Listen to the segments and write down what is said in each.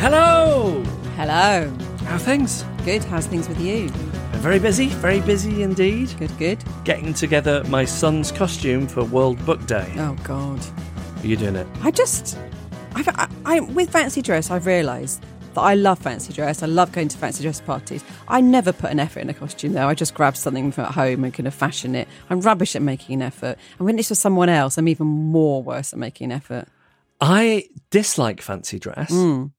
Hello! Hello. How are things? Good. How's things with you? I'm very busy, very busy indeed. Good, good. Getting together my son's costume for World Book Day. Oh, God. Are you doing it? I just. I've, I, I, with fancy dress, I've realised that I love fancy dress. I love going to fancy dress parties. I never put an effort in a costume, though. I just grab something from at home and kind of fashion it. I'm rubbish at making an effort. And when it's for someone else, I'm even more worse at making an effort. I dislike fancy dress Mm.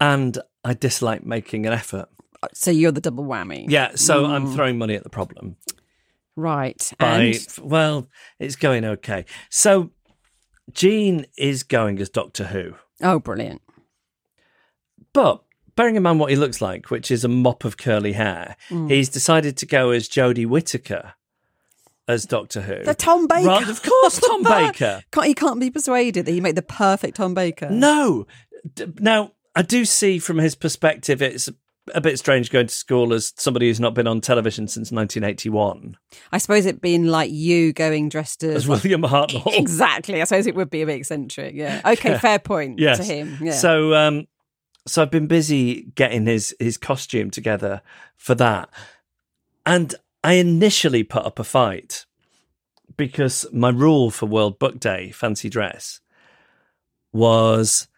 and I dislike making an effort. So you're the double whammy. Yeah, so I'm Mm. throwing money at the problem. Right. By, And well, it's going okay. So Jean is going as Doctor Who. oh, brilliant. But bearing in mind what he looks like, which is a mop of curly hair, Mm. he's decided to go as Jodie Whittaker as Doctor Who. The Tom Baker. Right, of course, Tom Baker. Can't, he can't be persuaded that he made the perfect Tom Baker. No. Now, I do see from his perspective, it's a bit strange going to school as somebody who's not been on television since 1981 I suppose it being like you going dressed as, as William Hartnell. Exactly. I suppose it would be a bit eccentric. Yeah. Okay. Yeah. Fair point yes. to him. Yeah. So, um, so I've been busy getting his his costume together for that, and I initially put up a fight because my rule for World Book Day fancy dress was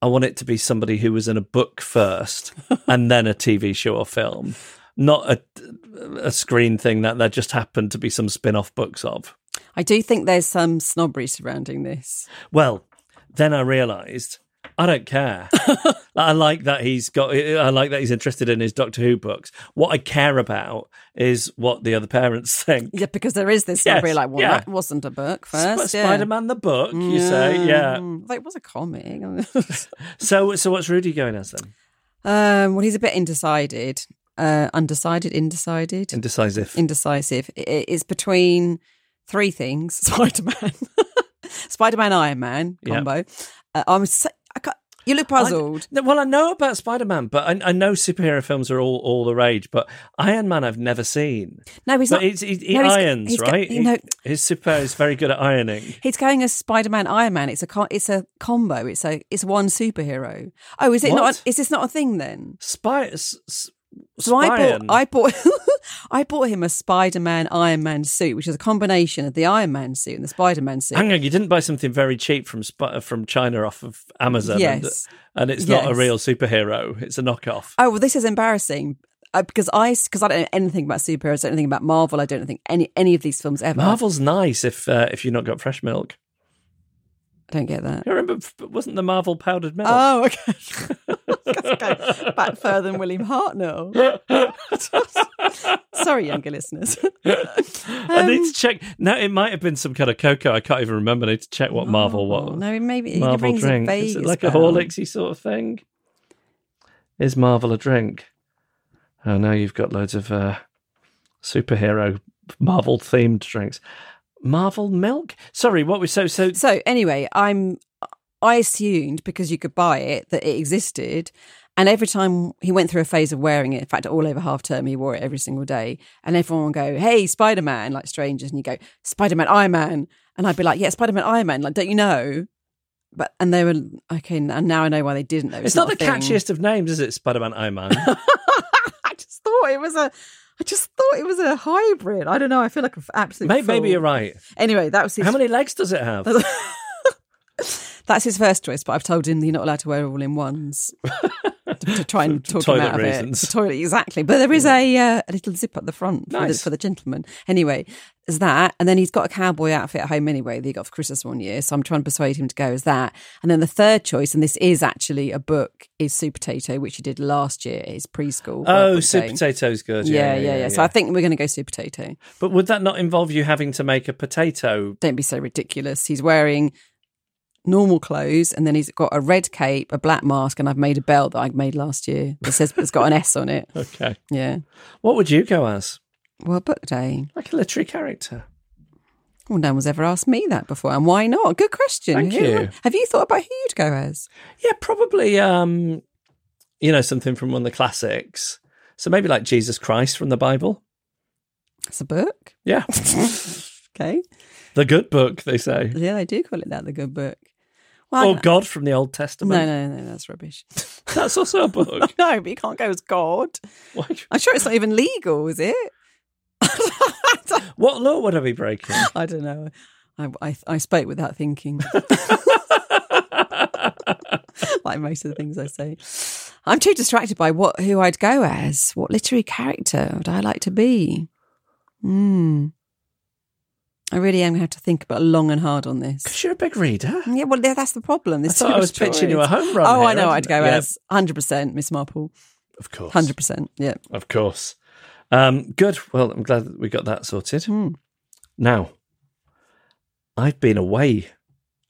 I want it to be somebody who was in a book first and then a TV show or film, not a a screen thing that there just happened to be some spin off books of. I do think there's some snobbery surrounding this. Well, then I realised I don't care. I like that he's got. I like that he's interested in his Doctor Who books. What I care about is what the other parents think. Yeah, because there is this Yes. Like, well, yeah. that wasn't a book Sp- first. yeah. Spider-Man the book, you say, yeah. Mm, Like, it was a comic. So, so what's Rudy going as then? um, well, he's a bit undecided. Uh, undecided, indecided, Indecisive. indecisive. It's between three things: Spider Man, Spider Man, Iron Man Yeah. combo. Uh, I'm. So, I can't, you look puzzled. I- well, I know about Spider-Man, but I, I know superhero films are all, all the rage. But Iron Man, I've never seen. no, he's but not. he's, he, he no, irons, he's go- right? you know- He- his super is very good at ironing. He's going as Spider Man, Iron Man. It's a it's a combo. It's a it's one superhero. Oh, is it What? not? Is this not a thing then? Spy, s, s, So I bought I bought I bought him a Spider Man Iron Man suit, which is a combination of the Iron Man suit and the Spider Man suit. Hang on, you didn't buy something very cheap from Sp- from China off of Amazon, Yes. and, and it's not a real superhero; it's a knockoff. Oh well, this is embarrassing. Uh, because I because I don't know anything about superheroes, I don't know anything about Marvel, I don't think any any of these films ever. Marvel's nice if uh, if you've not got fresh milk. I don't get that. I remember, wasn't the Marvel powdered milk? Oh, okay. Go back further than William Hartnell. Sorry, younger listeners. I need to check. No, it might have been some kind of cocoa. I can't even remember. I need to check what Marvel Oh, was. no, maybe it Marvel a drink. Is it like bell. a Horlicksy sort of thing? Is Marvel a drink? Oh, now you've got loads of uh, superhero Marvel themed drinks. Marvel milk? Sorry, what was so so? So anyway, I'm I assumed because you could buy it that it existed. And every time he went through a phase of wearing it, in fact, all over half term, he wore it every single day. And everyone would go, Hey, Spider Man, like strangers. And you go, Spider Man, Iron Man. and I'd be like, "Yeah, Spider Man, Iron Man." Like, don't you know? But and they were okay, and now I know why they didn't. Know. It's, not, a the catchiest of names, is it? Spider Man Iron Man. Just thought it was a. I just thought it was a hybrid. I don't know. I feel like an absolute. maybe, maybe you're right. Anyway, that was his. How many legs does it have? That's his first choice, but I've told him that you're not allowed to wear all in ones to, try and talk him out reasons. of it. For toilet, exactly. But there is a uh, a little zip at the front for, the, for the gentleman. Anyway, there's that, and then he's got a cowboy outfit at home anyway that he got for Christmas one year. So I'm trying to persuade him to go as that. And then the third choice, and this is actually a book, is Super Potato, which he did last year. His preschool. Oh, Super. Potato's good. Yeah yeah, yeah, So I think we're going to go Super Potato. But would that not involve you having to make a potato? don't be so ridiculous. He's wearing normal clothes and then he's got a red cape, a black mask, and I've made a belt that I made last year that says it's got an S on it. Okay. Yeah. What would you go as? Well, book day. Like a literary character? Well, no one's ever asked me that before, and why not? Good question. Thank Who- you. Have you thought about who you'd go as? Yeah, probably. Um, you know, something from one of the classics. So maybe like Jesus Christ from the Bible. It's a book. Yeah, Okay. The good book they say. Yeah, they do call it that. The good book. Well, Or God from the Old Testament. no, no, no, that's rubbish. That's also a book. no, but you can't go as God. Why- I'm sure it's not even legal, is it? what law would I be breaking? I don't know. I, I, I spoke without thinking. like most of the things I say. I'm too distracted by what who I'd go as. What literary character would I like to be? Hmm. I really am going to have to think about long and hard on this. Because you're a big reader. Yeah, well, that's the problem. I There's thought I was pitching you a home run. Oh, I know. I'd go Yeah, as 100% Miss Marple. Of course. 100%. Yeah. Of course. Um, good. Well, I'm glad that we got that sorted. Hmm. Now, I've been away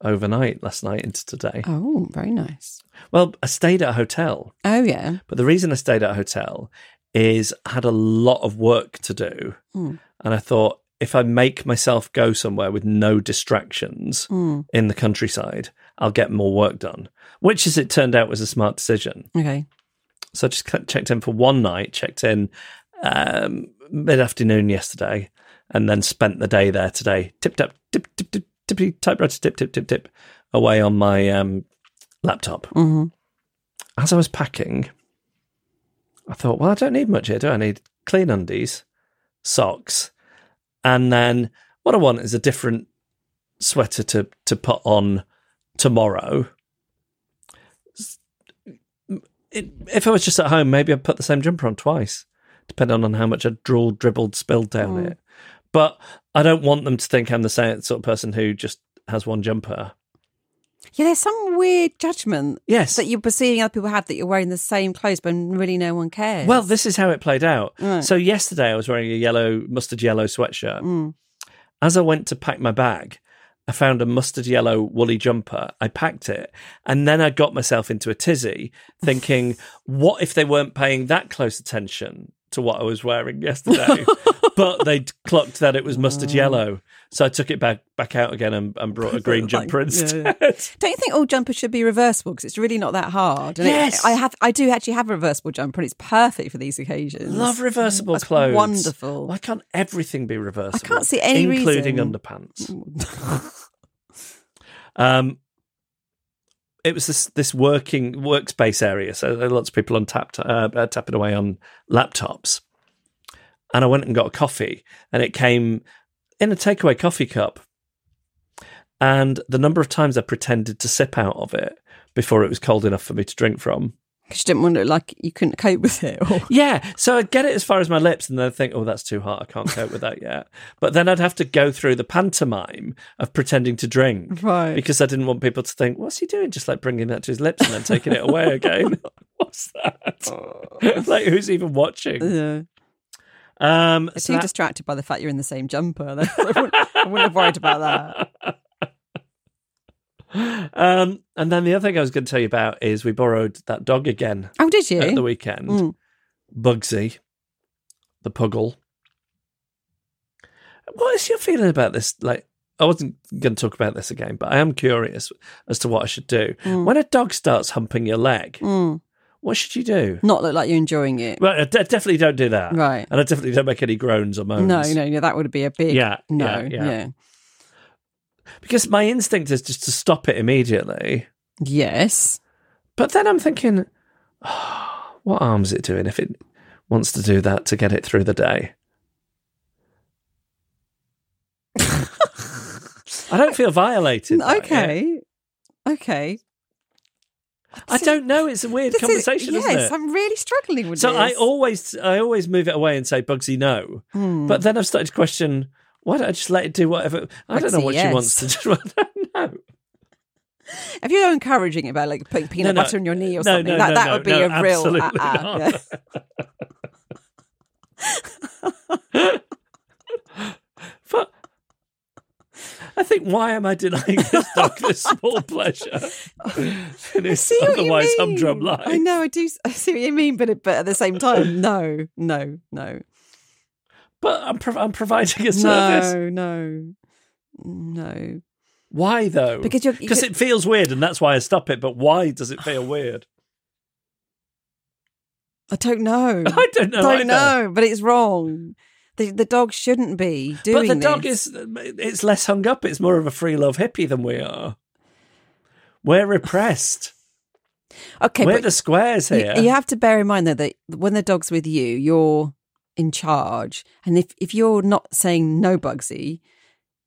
overnight last night into today. Oh, very nice. Well, I stayed at a hotel, Oh, yeah. but the reason I stayed at a hotel is I had a lot of work to do. Hmm. And I thought if I make myself go somewhere with no distractions Hmm. in the countryside, I'll get more work done, which, as it turned out, was a smart decision. Okay. So I just checked in for one night, checked in um, mid afternoon yesterday, and then spent the day there today. Tip tap, tip tip tip tippy typewriter tip tip tip tip away on my um, laptop. hmm As I was packing, I thought, well, I don't need much here, do I? I need clean undies, socks, and then what I want is a different sweater to to put on tomorrow. It, if I was just at home, maybe I'd put the same jumper on twice, depending on how much I drooled, dribbled, spilled down mm. it. But I don't want them to think I'm the same sort of person who just has one jumper. Yeah, there's some weird judgment Yes. that you're perceiving other people have that you're wearing the same clothes, but really no one cares. Well, this is how it played out. Right. So yesterday I was wearing a yellow, mustard yellow sweatshirt. Mm. As I went to pack my bag, I found a mustard yellow woolly jumper. I packed it, and then I got myself into a tizzy, thinking, "What if they weren't paying that close attention to what I was wearing yesterday?" but they'd clocked that it was mustard yellow, so I took it back back out again and, and brought a green jumper yeah, instead. yeah. Don't you think all jumpers should be reversible? Because it's really not that hard. And it- Yes. I have. I do actually have a reversible jumper, and it's perfect for these occasions. Love reversible That's clothes. Wonderful. Why can't everything be reversible? I can't see any including reason. underpants. Um, it was this this working workspace area, so lots of people on tap uh, tapping away on laptops. And I went and got a coffee, and it came in a takeaway coffee cup. And the number of times I pretended to sip out of it before it was cold enough for me to drink from. Because you didn't want to like you couldn't cope with it. Or... Yeah, so I'd get it as far as my lips, and then I'd think, "Oh, that's too hot. I can't cope with that yet." But then I'd have to go through the pantomime of pretending to drink, Right. Because I didn't want people to think, "What's he doing?" Just like bringing that to his lips and then taking it away again. What's that? like, who's even watching? Yeah. Um, It's so too that- distracted by the fact you're in the same jumper. I wouldn't, I wouldn't have worried about that. Um, and then the other thing I was going to tell you about is we borrowed that dog again Oh, did you? at the weekend, Mm. Bugsy, the puggle. What is your feeling about this? Like, I wasn't going to talk about this again, but I am curious as to what I should do. When a dog starts humping your leg, Mm. what should you do? Not look like you're enjoying it. Well, I definitely don't do that. Right. And I definitely don't make any groans or moans. No, no, no. That would be a big Yeah, no. yeah, Yeah. yeah. Because my instinct is just to stop it immediately. Yes. But then I'm thinking, oh, what harm's it doing if it wants to do that to get it through the day? I don't feel violated. Okay. Okay. I don't know. It's a weird This is- conversation, yes, isn't it? I'm really struggling with so this. I always, I always move it away and say Bugsy no. Hmm. But then I've started to question, why don't I just let it do whatever? I don't know what she wants to do. I don't know. If you're encouraging it about like putting peanut No, no. butter on your knee or No, something, that, that would be a real. Uh, absolutely uh-uh, yeah. But I think why am I denying this dog this small pleasure in his See what you otherwise humdrum life? I know, I do. I see what you mean, but but at the same time, no, no, no, But I'm prov- I'm providing a service. no, no, no. Why though? Because you're- because you- it feels weird, and that's why I stop it. But why does it feel weird? I don't know. I don't know. I don't either. know, but it's wrong. The the dog shouldn't be doing. But the dog this. is it's less hung up. It's more of a free love hippie than we are. We're repressed. okay. We're the squares you, here. you have to bear in mind though that when the dog's with you, you're in charge, and if if you're not saying no, Bugsy,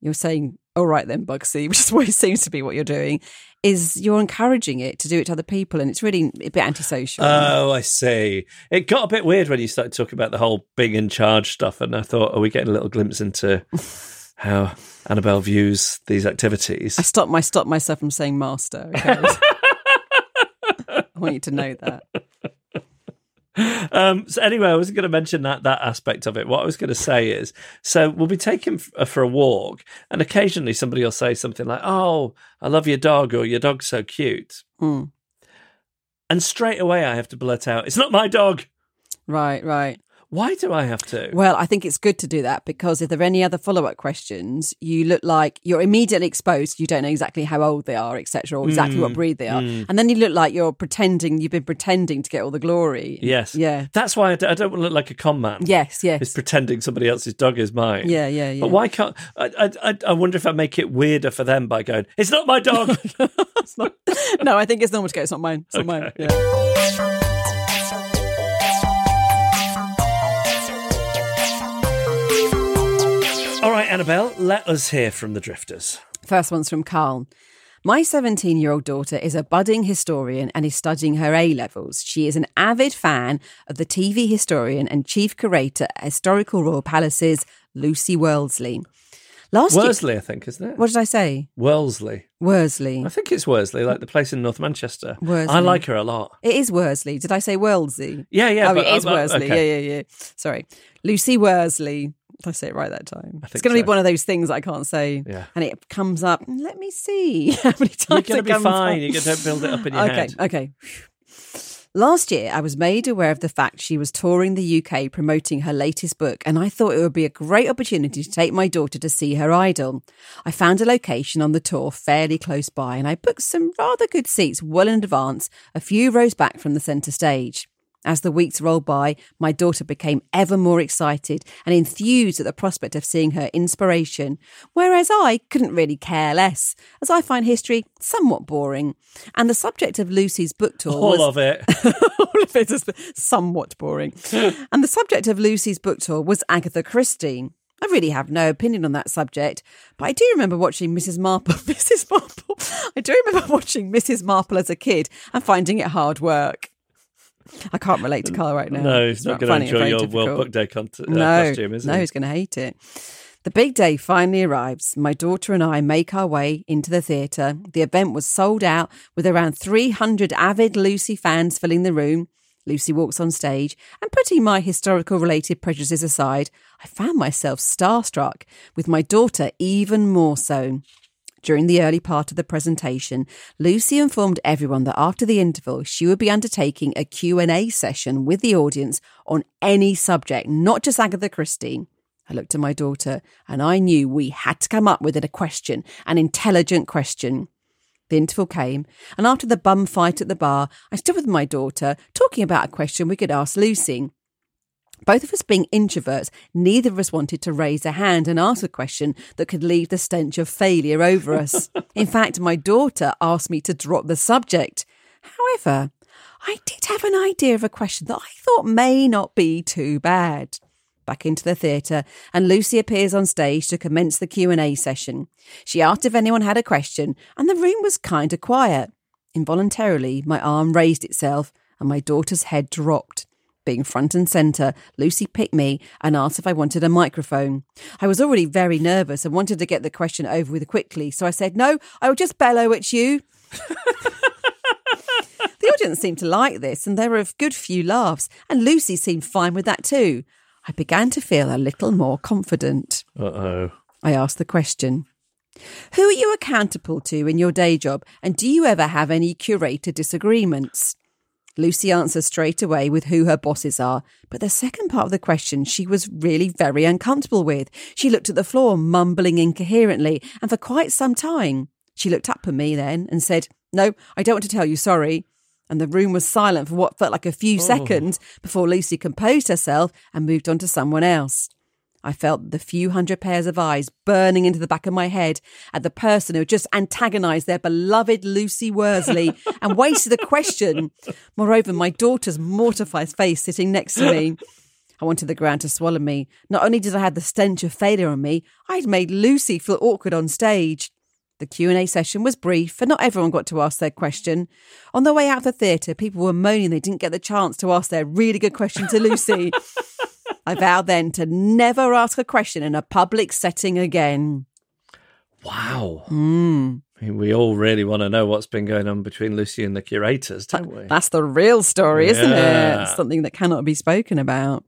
you're saying all right then, Bugsy, which is what it seems to be what you're doing. Is you're encouraging it to do it to other people, and it's really a bit antisocial. Oh, I see. It got a bit weird when you started talking about the whole being in charge stuff, and I thought, are we getting a little glimpse into how Annabelle views these activities? I stopped my stop myself from saying master. Okay? I want you to know that. Um, so anyway, I wasn't going to mention that that aspect of it. What I was going to say is, so we'll be taken f- uh, for a walk, and occasionally somebody will say something like, "Oh, I love your dog," or "Your dog's so cute," Hmm. and straight away I have to blurt out, "It's not my dog." Right, right. Why do I have to? Well, I think it's good to do that because if there are any other follow up questions, you look like you're immediately exposed. You don't know exactly how old they are, etc., or exactly Mm, what breed they are, and then you look like you're pretending you've been pretending to get all the glory. yes, Yeah. That's why I don't, I don't want to look like a con man. Yes. Yes. is pretending somebody else's dog is mine. Yeah, yeah, yeah. But why can't I? I, I- wonder if I make it weirder for them by going, "It's not my dog." It's not- no, I think it's normal to go. It's not mine. It's not mine. Yeah. All right, Annabelle, let us hear from the drifters. First one's from Carl. My 17 year old daughter is a budding historian and is studying her A levels. She is an avid fan of the TV historian and chief curator at Historical Royal Palaces, Lucy Worsley. Last year, Worsley, I think, isn't it? what did I say? Worsley. Worsley. I think it's Worsley, like the place in North Manchester. Worsley. I like her a lot. It is Worsley. Did I say Worsley? Yeah, yeah. oh, but, it is uh, Worsley. okay. Yeah, yeah, yeah. Sorry. Lucy Worsley. Did I say it right that time? It's going to so. be one of those things I can't say. Yeah. And it comes up. Mm, let me see how many times You're going to be fine. up. You don't build it up in your okay, head. okay. Last year, I was made aware of the fact she was touring the UK promoting her latest book, and I thought it would be a great opportunity to take my daughter to see her idol. I found a location on the tour fairly close by, and I booked some rather good seats well in advance, a few rows back from the centre stage. As the weeks rolled by, my daughter became ever more excited and enthused at the prospect of seeing her inspiration, whereas I couldn't really care less, as I find history somewhat boring. And the subject of Lucy's book tour All was of it. all of it is somewhat boring. and the subject of Lucy's book tour was Agatha Christie. I really have no opinion on that subject, but I do remember watching Mrs. Marple. Mrs. Marple. I do remember watching Mrs. Marple as a kid and finding it hard work. I can't relate to Carl right now. No, he's It's not very going to enjoy your difficult. World Book Day con- uh, no, costume, is no, he? he's going to hate it. The big day finally arrives. My daughter and I make our way into the theatre. The event was sold out with around 300 avid Lucy fans filling the room. Lucy walks on stage, and putting my historical related prejudices aside, I found myself starstruck, with my daughter even more so. During the early part of the presentation, Lucy informed everyone that after the interval, she would be undertaking a Q&A session with the audience on any subject, not just Agatha Christie. I looked at my daughter and I knew we had to come up with a question, an intelligent question. The interval came, and after the bum fight at the bar, I stood with my daughter talking about a question we could ask Lucy. Both of us being introverts, neither of us wanted to raise a hand and ask a question that could leave the stench of failure over us. In fact, my daughter asked me to drop the subject. However, I did have an idea of a question that I thought may not be too bad. Back into the theatre, and Lucy appears on stage to commence the Q&A session. She asked if anyone had a question, and the room was kind of quiet. Involuntarily, my arm raised itself, and my daughter's head dropped. Being front and centre, Lucy picked me and asked if I wanted a microphone. I was already very nervous and wanted to get the question over with quickly, so I said, No, I will just bellow at you. the audience seemed to like this, and there were a good few laughs, and Lucy seemed fine with that too. I began to feel a little more confident. Uh oh. I asked the question Who are you accountable to in your day job, and do you ever have any curator disagreements? Lucy answered straight away with who her bosses are, but the second part of the question she was really very uncomfortable with. She looked at the floor, mumbling incoherently, and for quite some time. She looked up at me then and said, No, I don't want to tell you, sorry. And the room was silent for what felt like a few oh. seconds before Lucy composed herself and moved on to someone else. I felt the few hundred pairs of eyes burning into the back of my head at the person who had just antagonised their beloved Lucy Worsley and wasted a question. Moreover, my daughter's mortified face sitting next to me. I wanted the ground to swallow me. Not only did I have the stench of failure on me, I'd made Lucy feel awkward on stage. The Q&A session was brief and not everyone got to ask their question. On the way out of the theatre, people were moaning they didn't get the chance to ask their really good question to Lucy. I vow then to never ask a question in a public setting again. Wow. Mm. I mean, we all really want to know what's been going on between Lucy and the curators, don't we? That's the real story, isn't Yeah. it? Something that cannot be spoken about.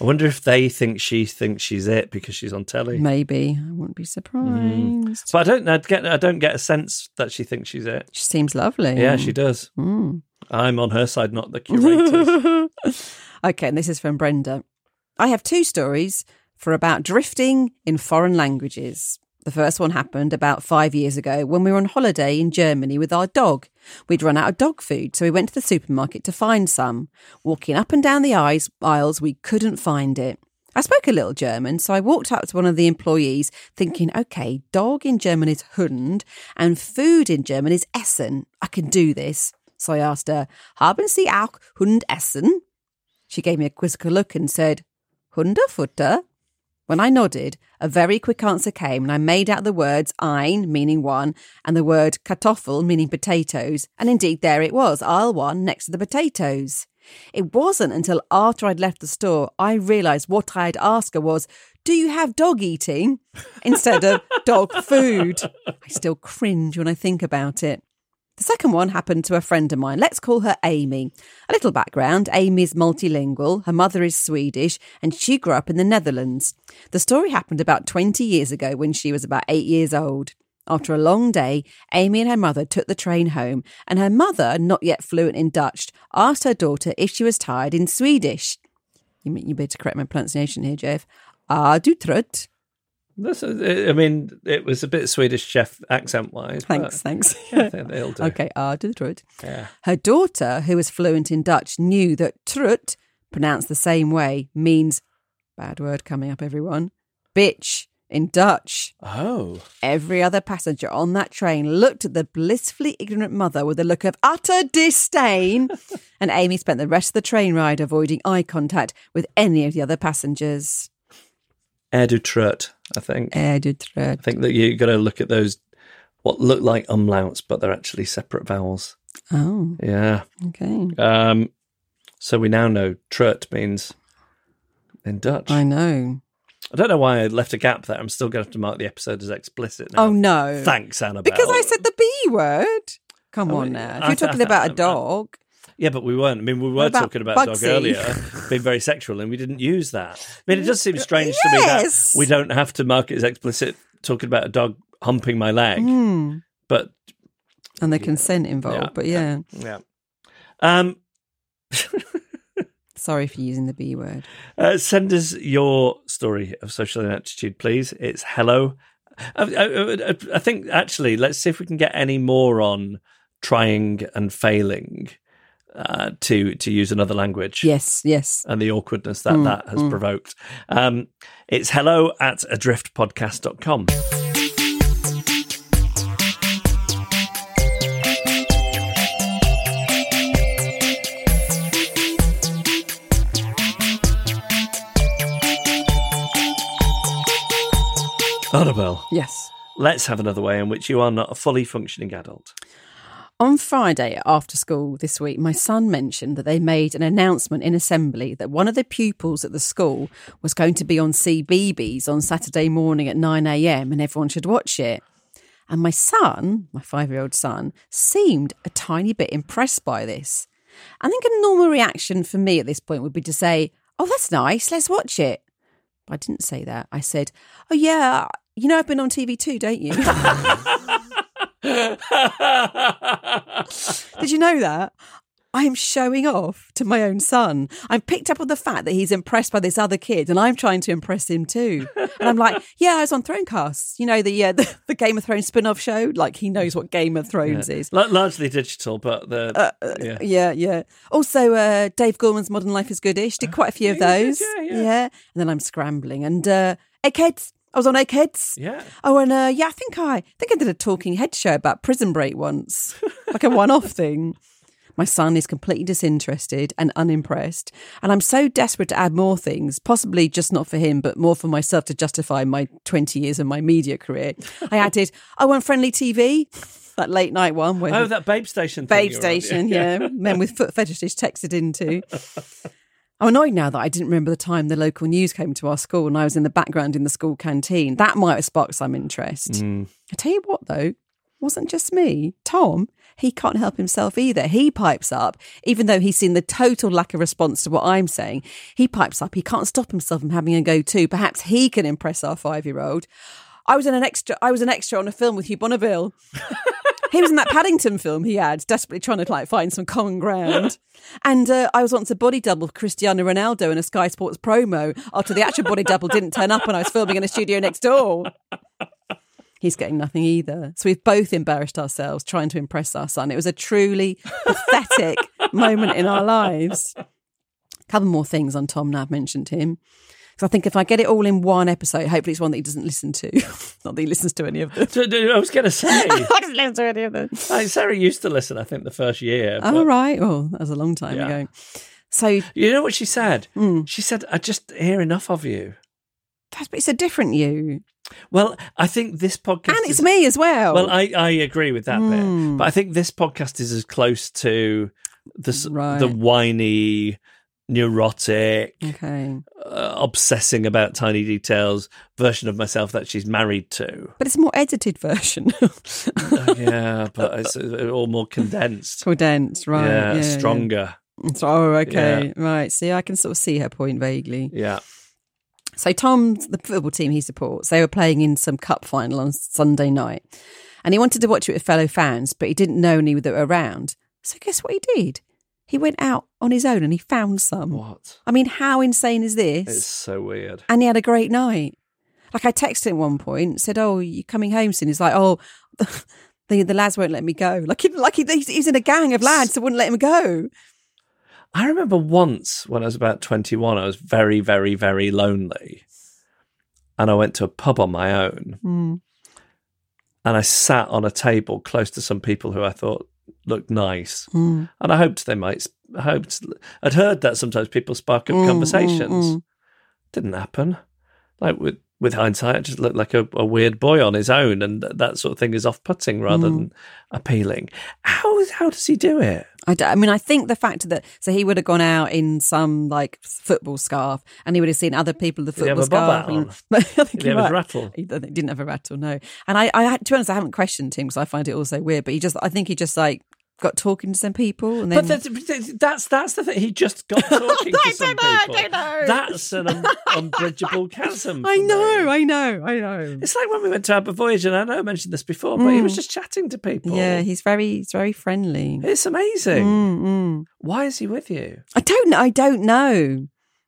I wonder if they think she thinks she's it because she's on telly. Maybe. I wouldn't be surprised. But I don't I get I don't get a sense that she thinks she's it. She seems lovely. Yeah, she does. Mm. I'm on her side, not the curators. okay, and this is from Brenda. I have two stories for about drifting in foreign languages. The first one happened about five years ago when we were on holiday in Germany with our dog. We'd run out of dog food, so we went to the supermarket to find some. Walking up and down the aisles, we couldn't find it. I spoke a little German, so I walked up to one of the employees thinking, okay, dog in German is Hund and food in German is Essen. I can do this. So I asked her, Haben Sie auch Hund essen? She gave me a quizzical look and said, Hundefutter? When I nodded, a very quick answer came, and I made out the words ein, meaning one, and the word Kartoffel, meaning potatoes, and indeed there it was, aisle one, next to the potatoes. It wasn't until after I'd left the store I realised what I'd asked her was, Do you have dog eating? instead of dog food. I still cringe when I think about it. The second one happened to a friend of mine. Let's call her Amy. A little background Amy is multilingual, her mother is Swedish, and she grew up in the Netherlands. The story happened about 20 years ago when she was about eight years old. After a long day, Amy and her mother took the train home, and her mother, not yet fluent in Dutch, asked her daughter if she was tired in Swedish. You, you better correct my pronunciation here, Jeff. Ah, du trött. This is, I mean, it was a bit Swedish chef accent wise. Thanks, thanks. Yeah, they- they'll do. Okay, ah, du trött. Yeah. Her daughter, who was fluent in Dutch, knew that trut, pronounced the same way, means bad word coming up, everyone bitch in Dutch. Oh. Every other passenger on that train looked at the blissfully ignorant mother with a look of utter disdain, and Amy spent the rest of the train ride avoiding eye contact with any of the other passengers. Air I think. Eh, I think that you've got to look at those, what look like umlauts, but they're actually separate vowels. Oh, Yeah. okay. Um, so we now know trut means in Dutch. I know. I don't know why I left a gap there. I'm still going to have to mark the episode as explicit now. Oh, no. Thanks, Annabelle. Because I said the B word. Come Oh, on now. If I you're talking about a dog, Yeah, but we weren't. I mean, we were about talking about a dog earlier, being very sexual, and we didn't use that. I mean, it does seem strange to me that we don't have to mark it as explicit talking about a dog humping my leg. Hmm. But and the consent involved. Yeah. But yeah, yeah. Um, sorry for using the B word. uh, send us your story of social inaptitude, please. It's hello. I, I, I- I think actually, let's see if we can get any more on trying and failing. Uh, to to use another language. Yes, yes. And the awkwardness that Mm, that has provoked. Um, it's hello at adriftpodcast.com. Annabelle, Yes. let's have another way in which you are not a fully functioning adult. On Friday after school this week, my son mentioned that they made an announcement in assembly that one of the pupils at the school was going to be on CBeebies on Saturday morning at 9am and everyone should watch it. And my son, my five year old son, seemed a tiny bit impressed by this. I think a normal reaction for me at this point would be to say, Oh, that's nice, let's watch it. But I didn't say that. I said, Oh, yeah, you know, I've been on TV too, don't you? Did you know that? I am showing off to my own son. I've picked up on the fact that he's impressed by this other kid, and I'm trying to impress him too. And I'm like, yeah, I was on Thronecasts. You know the uh, the, the Game of Thrones spin-off show. Like he knows what Game of Thrones is. L- largely digital, but the yeah. Yeah, yeah. Also, uh, Dave Gorman's Modern Life is Goodish. Did quite a few of Yeah, did, those. yeah, yeah. And then I'm scrambling. And uh, Eggheads. I was on Eggheads. yeah. Oh, and uh, yeah, I think I, I think I did a talking head show about Prison Break once, like a one-off thing. My son is completely disinterested and unimpressed, and I'm so desperate to add more things, possibly just not for him, but more for myself to justify my 20 years of my media career. I added, "I want friendly TV," that late night one where Oh, that Babe Station thing. Babe were on. Station, yeah. Men with foot fetishes texted into. I'm annoyed now that I didn't remember the time the local news came to our school and I was in the background in the school canteen. That might have sparked some interest. Mm. I tell you what, though, wasn't just me. Tom, he can't help himself either. He pipes up, even though he's seen the total lack of response to what I'm saying. He pipes up. He can't stop himself from having a go too. Perhaps he can impress our five year old. I was in an extra. I was an extra on a film with Hugh Bonneville. he was in that Paddington film he had, desperately trying to like find some common ground. And uh, I was once a body double for Cristiano Ronaldo in a Sky Sports promo after the actual body double didn't turn up and I was filming in a studio next door. He's getting nothing either. So we've both embarrassed ourselves trying to impress our son. It was a truly pathetic moment in our lives. A couple more things on Tom I've mentioned him. Because I think if I get it all in one episode, hopefully it's one that he doesn't listen to. Not that he listens to any of them. I was going to say, I don't listen to any of them. like, Sarah used to listen. I think the first year. Oh, but- right. Oh, that was a long time Yeah. ago. So You know what she said? Mm. She said, "I just hear enough of you." that's, but it's a different you. Well, I think this podcast And it's is- me as well. Well, I, I agree with that Mm. bit, but I think this podcast is as close to the Right. the whiny, neurotic, okay. uh, obsessing about tiny details version of myself that she's married to. But it's a more edited version. Yeah, but it's all more condensed. Condensed, right. yeah, yeah, stronger. yeah. So- Oh, okay. Right. See, I can sort of see her point vaguely. Yeah. So Tom's the football team he supports. They were playing in some cup final on Sunday night, and he wanted to watch it with fellow fans, but he didn't know any that were around. So guess what he did? He went out on his own and he found some. What? I mean, how insane is this? It's so weird. and he had a great night. Like I texted him at one point, said, "Oh, you coming home soon?" He's like, "Oh, the the lads won't let me go." Like he, like he, he's, in a gang of lads that wouldn't let him go. I remember once when I was about 21, I was very, very, very lonely. And I went to a pub on my own. Mm. And I sat on a table close to some people who I thought looked nice. Mm. And I hoped they might, I hoped, I'd heard that sometimes people spark up Mm, conversations. mm, mm. Didn't happen. Like with, with hindsight, just looked like a, a weird boy on his own. And that sort of thing is off putting rather Mm. than appealing. How, how does he do it? I, d- I mean, I think the fact that so he would have gone out in some like football scarf, and he would have seen other people with the he have football scarf. and-? I think Did he have his might- rattle? He didn't have a rattle, no. And I, I, to be honest, I haven't questioned him because I find it all so weird. But he just, I think he just like got talking to some people, and then But that's, that's that's the thing. He just got talking to some know, I people. That's an un- unbridgeable chasm. I know, me. I know, I know. It's like when we went to Abba Voyage, and I know I mentioned this before, but he was Mm. just chatting to people. Yeah, he's very, he's very friendly. it's amazing. Mm, mm. Why is he with you? I don't know. I don't know.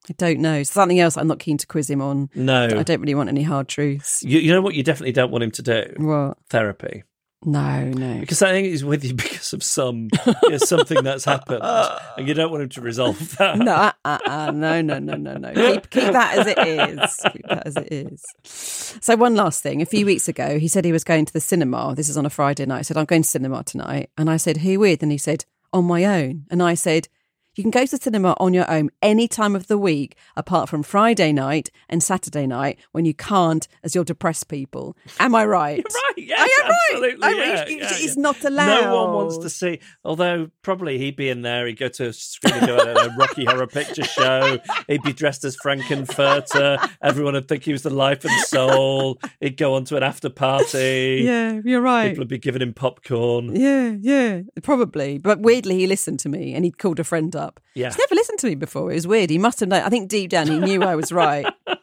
I don't know. Something else I'm not keen to quiz him on. No, I don't really want any hard truths. you, you know what? You definitely don't want him to do What? therapy. No, no. Because I think he's with you because of some yeah, something that's happened, and you don't want him to resolve that. No, uh, uh, uh, no, no, no, no, no. Keep, keep that as it is. Keep that as it is. So, one last thing. A few weeks ago, he said he was going to the cinema. This is on a Friday night. I said, I'm going to cinema tonight. And I said, Who with? And he said, On my own. And I said, You can go to the cinema on your own any time of the week, apart from Friday night and Saturday night when you can't, as you're depressed people. Am I right? You're right. Yes, I am right. absolutely. I yeah, yeah, he's yeah. not allowed. No one wants to see. Although probably he'd be in there. He'd go to a screening of a Rocky Horror Picture Show. He'd be dressed as Frank-N-Furter. Everyone would think he was the life and soul. He'd go on to an after party. Yeah, you're right. People would be giving him popcorn. Yeah, yeah, probably. But weirdly, he listened to me and he called a friend up. Yeah. He's never listened to me before. It was weird. He must have known. I think deep down he knew I was right.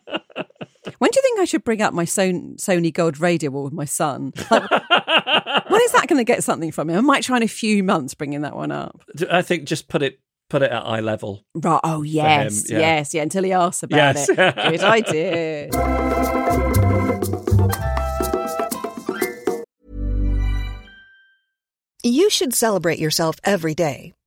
When do you think I should bring up my Son- Sony Gold radio wall with my son? Like, when is that going to get something from him? I might try in a few months bringing that one up. I think just put it put it at eye level. Right. Oh, yes. yeah. Yes. Yeah. Until he asks about Yes. it. Good idea. You should celebrate yourself every day,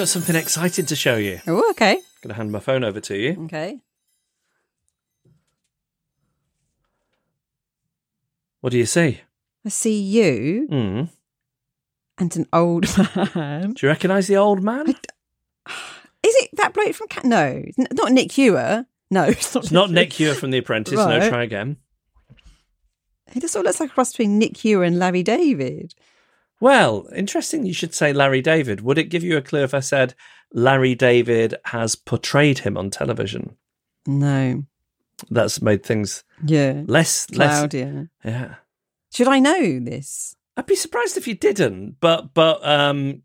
got something exciting to show you. Oh, okay. I'm going to hand my phone over to you. Okay. What do you see? I see you Mm. and an old man. Do you recognise the old man? Is it that bloke from Cat? No, it's n- not Nick Hewer. No, it's not. It's not Nick Hewer from The Apprentice. No, Right. try again. He just sort of looks like a cross between Nick Hewer and Larry David. Well, interesting you should say Larry David. Would it give you a clue if I said Larry David has portrayed him on television? No. That's made things Yeah. less Claudia. less Yeah. Should I know this? I'd be surprised if you didn't, but but um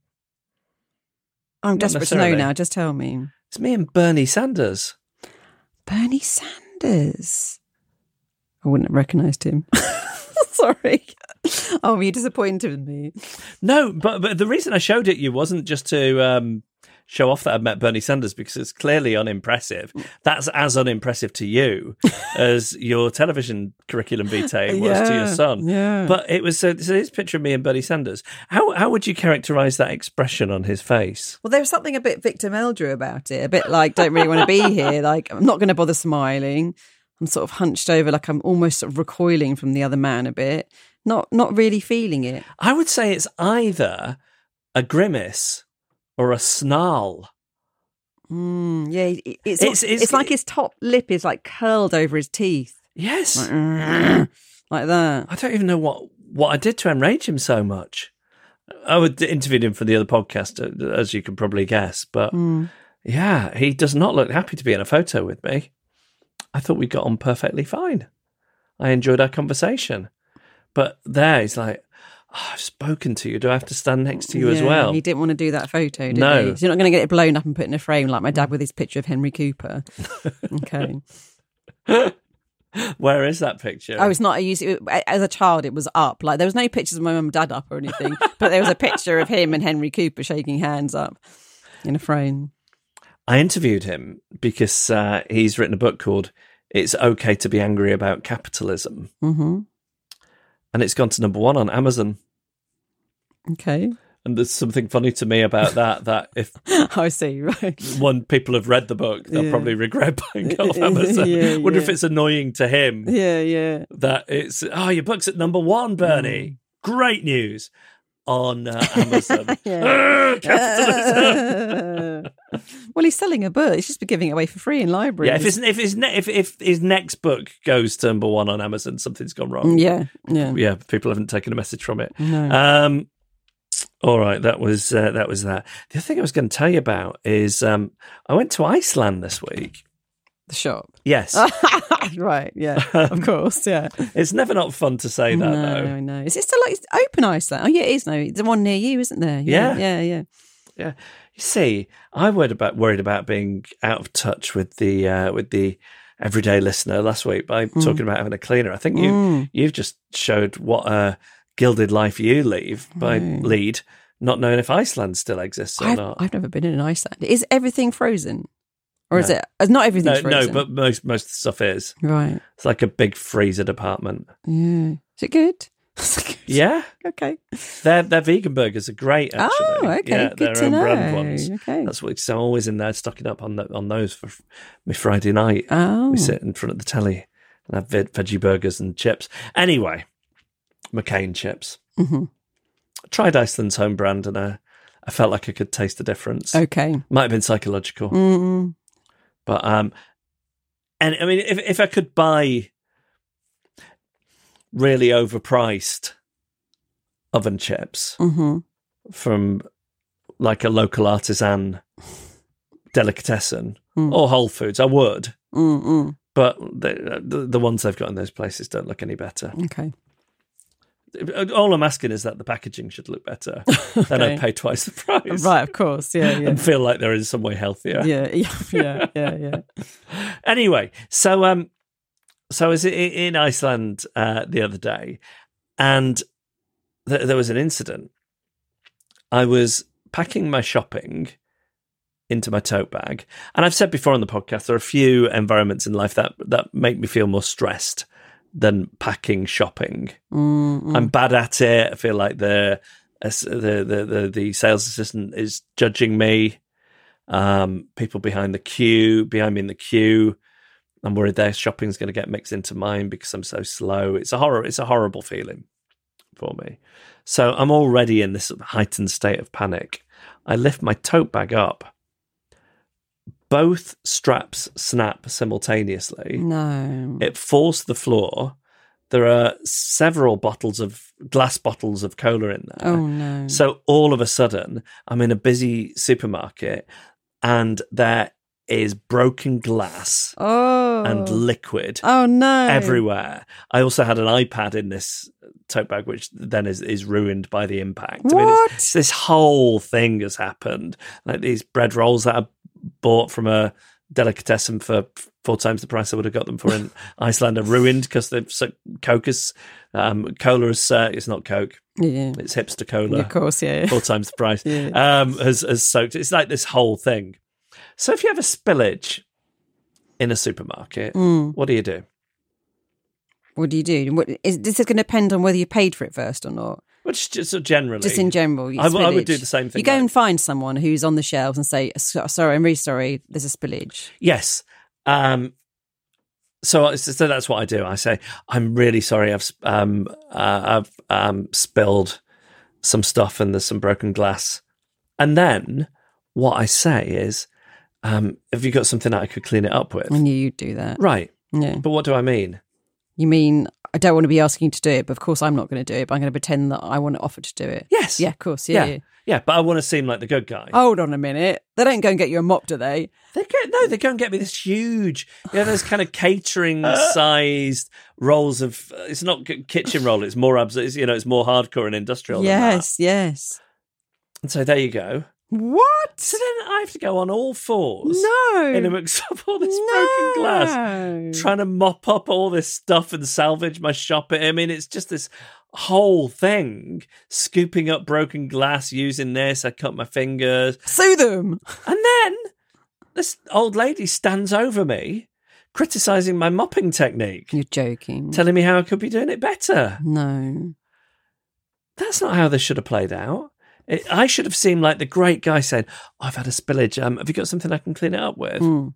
I'm desperate to know now. Just tell me. it's me and Bernie Sanders. Bernie Sanders. I wouldn't have recognised him. Sorry. Oh, you disappointed in me. No, but but the reason I showed it you wasn't just to um show off that I'd met Bernie Sanders because it's clearly unimpressive. That's as unimpressive to you as your television curriculum vitae was to your son. yeah. But it was so, so this picture of me and Bernie Sanders. How how would you characterize that expression on his face? Well, there was something a bit Victor Meldrew about it. A bit like, don't really want to be here. Like, I'm not going to bother smiling. I'm sort of hunched over, like I'm almost sort of recoiling from the other man a bit. Not, not really feeling it. I would say it's either a grimace or a snarl. Mm, yeah, it- it's, It's- it's, it's- like his top lip is like curled over his teeth, Yes. like, like that. I don't even know what what I did to enrage him so much. I would interviewed him for the other podcast, uh, as you can probably guess. But Mm. yeah, he does not look happy to be in a photo with me. I thought we got on perfectly fine. I enjoyed our conversation, but there he's like, oh, "I've spoken to you. Do I have to stand next to you as well?" He didn't want to do that photo, did No. he? So you're not going to get it blown up and put in a frame like my dad with his picture of Henry Cooper. Okay. Where is that picture? Oh, it's not. I used it as a child. It was up. Like there was no pictures of my mum and dad up or anything, but there was a picture of him and Henry Cooper shaking hands up in a frame. I interviewed him because uh, he's written a book called "It's Okay to Be Angry About Capitalism," hmm and it's gone to number one on Amazon. Okay, And there's something funny to me about that. That if I see. Right. when people have read the book, they'll Yeah. probably regret buying it off Amazon. Yeah, Wonder if it's annoying to him Yeah, yeah. that it's oh your book's at number one, Bernie. Mm. Great news on uh, Amazon. Ah, well, he's selling a book. He's just been giving it away for free in libraries. yeah, if his if his ne- if if his next book goes to number one on Amazon, something's gone wrong. yeah, yeah. yeah, people haven't taken a message from it. No. Um, All right, that was uh, that was that. The other thing I was going to tell you about is um, I went to Iceland this week. The shop. Yes, right, yeah, of course, yeah. it's never not fun to say that no, though. I know. Is it still like open Iceland? Oh, yeah, it is. No, the one near you, isn't there? Yeah. yeah, yeah. Yeah, you see, I worried about worried about being out of touch with the uh, with the everyday listener last week by Hmm. talking about having a cleaner. I think you you've just showed what a gilded life you leave by lead, not knowing if Iceland still exists or I've, not. I've never been in Iceland. Is everything frozen, or is it? uh, Not everything's no, no, but most most of the stuff is. right. It's like a big freezer department. Yeah. Is it good? Yeah, okay. their their vegan burgers are great. Actually, Oh, okay. Yeah, good their own know. brand ones. Okay. That's what so I'm always in there stocking up on the, on those for my Friday night. oh. We sit in front of the telly and have veg- veggie burgers and chips. Anyway, McCain chips. Mhm. I tried Iceland's home brand and I, I felt like I could taste the difference. Okay. Might have been psychological, Mm. But um, and I mean, if if I could buy really overpriced oven chips hmm from like a local artisan delicatessen Mm. or Whole Foods, I would. Mm-mm. But the, the the ones they've got in those places don't look any better. Okay. All I'm asking is that the packaging should look better. Then I pay twice the price. Right. Of course. Yeah. Yeah. And feel like they're in some way healthier. yeah. Yeah. Yeah. Yeah. Yeah. Anyway, so um, so I was in Iceland uh, the other day, and th- there was an incident. I was packing my shopping into my tote bag, and I've said before on the podcast there are a few environments in life that that make me feel more stressed than packing shopping. Mm-mm. I'm bad at it. I feel like the the the the, the sales assistant is judging me. Um, people behind the queue, behind me in the queue, I'm worried their shopping's going to get mixed into mine because I'm so slow. It's a horror. It's a horrible feeling for me. So I'm already in this heightened state of panic. I lift my tote bag up. Both straps snap simultaneously. No. It falls to the floor. There are several bottles of glass bottles of cola in there. Oh no. So all of a sudden, I'm in a busy supermarket and there is broken glass oh. and liquid Oh no. everywhere. I also had an iPad in this tote bag, which then is, is ruined by the impact. I mean, What? it's, this whole thing has happened. Like these bread rolls that I bought from a delicatessen for four times the price I would have got them for in Iceland are ruined because they've so Coke is um, cola is uh, it's not Coke, Yeah. it's hipster cola Of course. Yeah. four times the price. Yeah. Um, has, has soaked. It's like this whole thing. So if you have a spillage in a supermarket, Mm. what do you do? What do you do? What, is, this is going to depend on whether you paid for it first or not. Which just of generally, Just in general, you I w- I would do the same thing, You go like- and find someone who's on the shelves and say, "Sorry, I'm really sorry. There's a spillage." Yes. Um, so, so that's what I do. I say, I'm really sorry. I've um, uh, I've um, spilled some stuff and there's some broken glass. And then what I say is, um, have you got something that I could clean it up with? I knew you'd do that. Right. Yeah. But what do I mean? You mean I don't want to be asking you to do it, but of course I'm not going to do it. But I'm going to pretend that I want to offer to do it. Yes. Yeah, of course. Yeah. Yeah. yeah. Yeah, but I want to seem like the good guy. Hold on a minute. They don't go and get you a mop, do they? They go, no, they go and get me this huge, you know, those kind of catering sized rolls of. It's not kitchen roll. It's more abs. It's, you know, it's more hardcore and industrial. yes. Yes. And so there you go. What? So then I have to go on all fours. No. In a mix of all this broken glass, trying to mop up all this stuff and salvage my shopping. I mean, it's just this whole thing. Scooping up broken glass using this. I cut my fingers. Sue them. And then this old lady stands over me, criticizing my mopping technique, You're joking. telling me how I could be doing it better. no. That's not how this should have played out. It, I should have seemed like the great guy saying, oh, I've had a spillage. Um, have you got something I can clean it up with? Mm.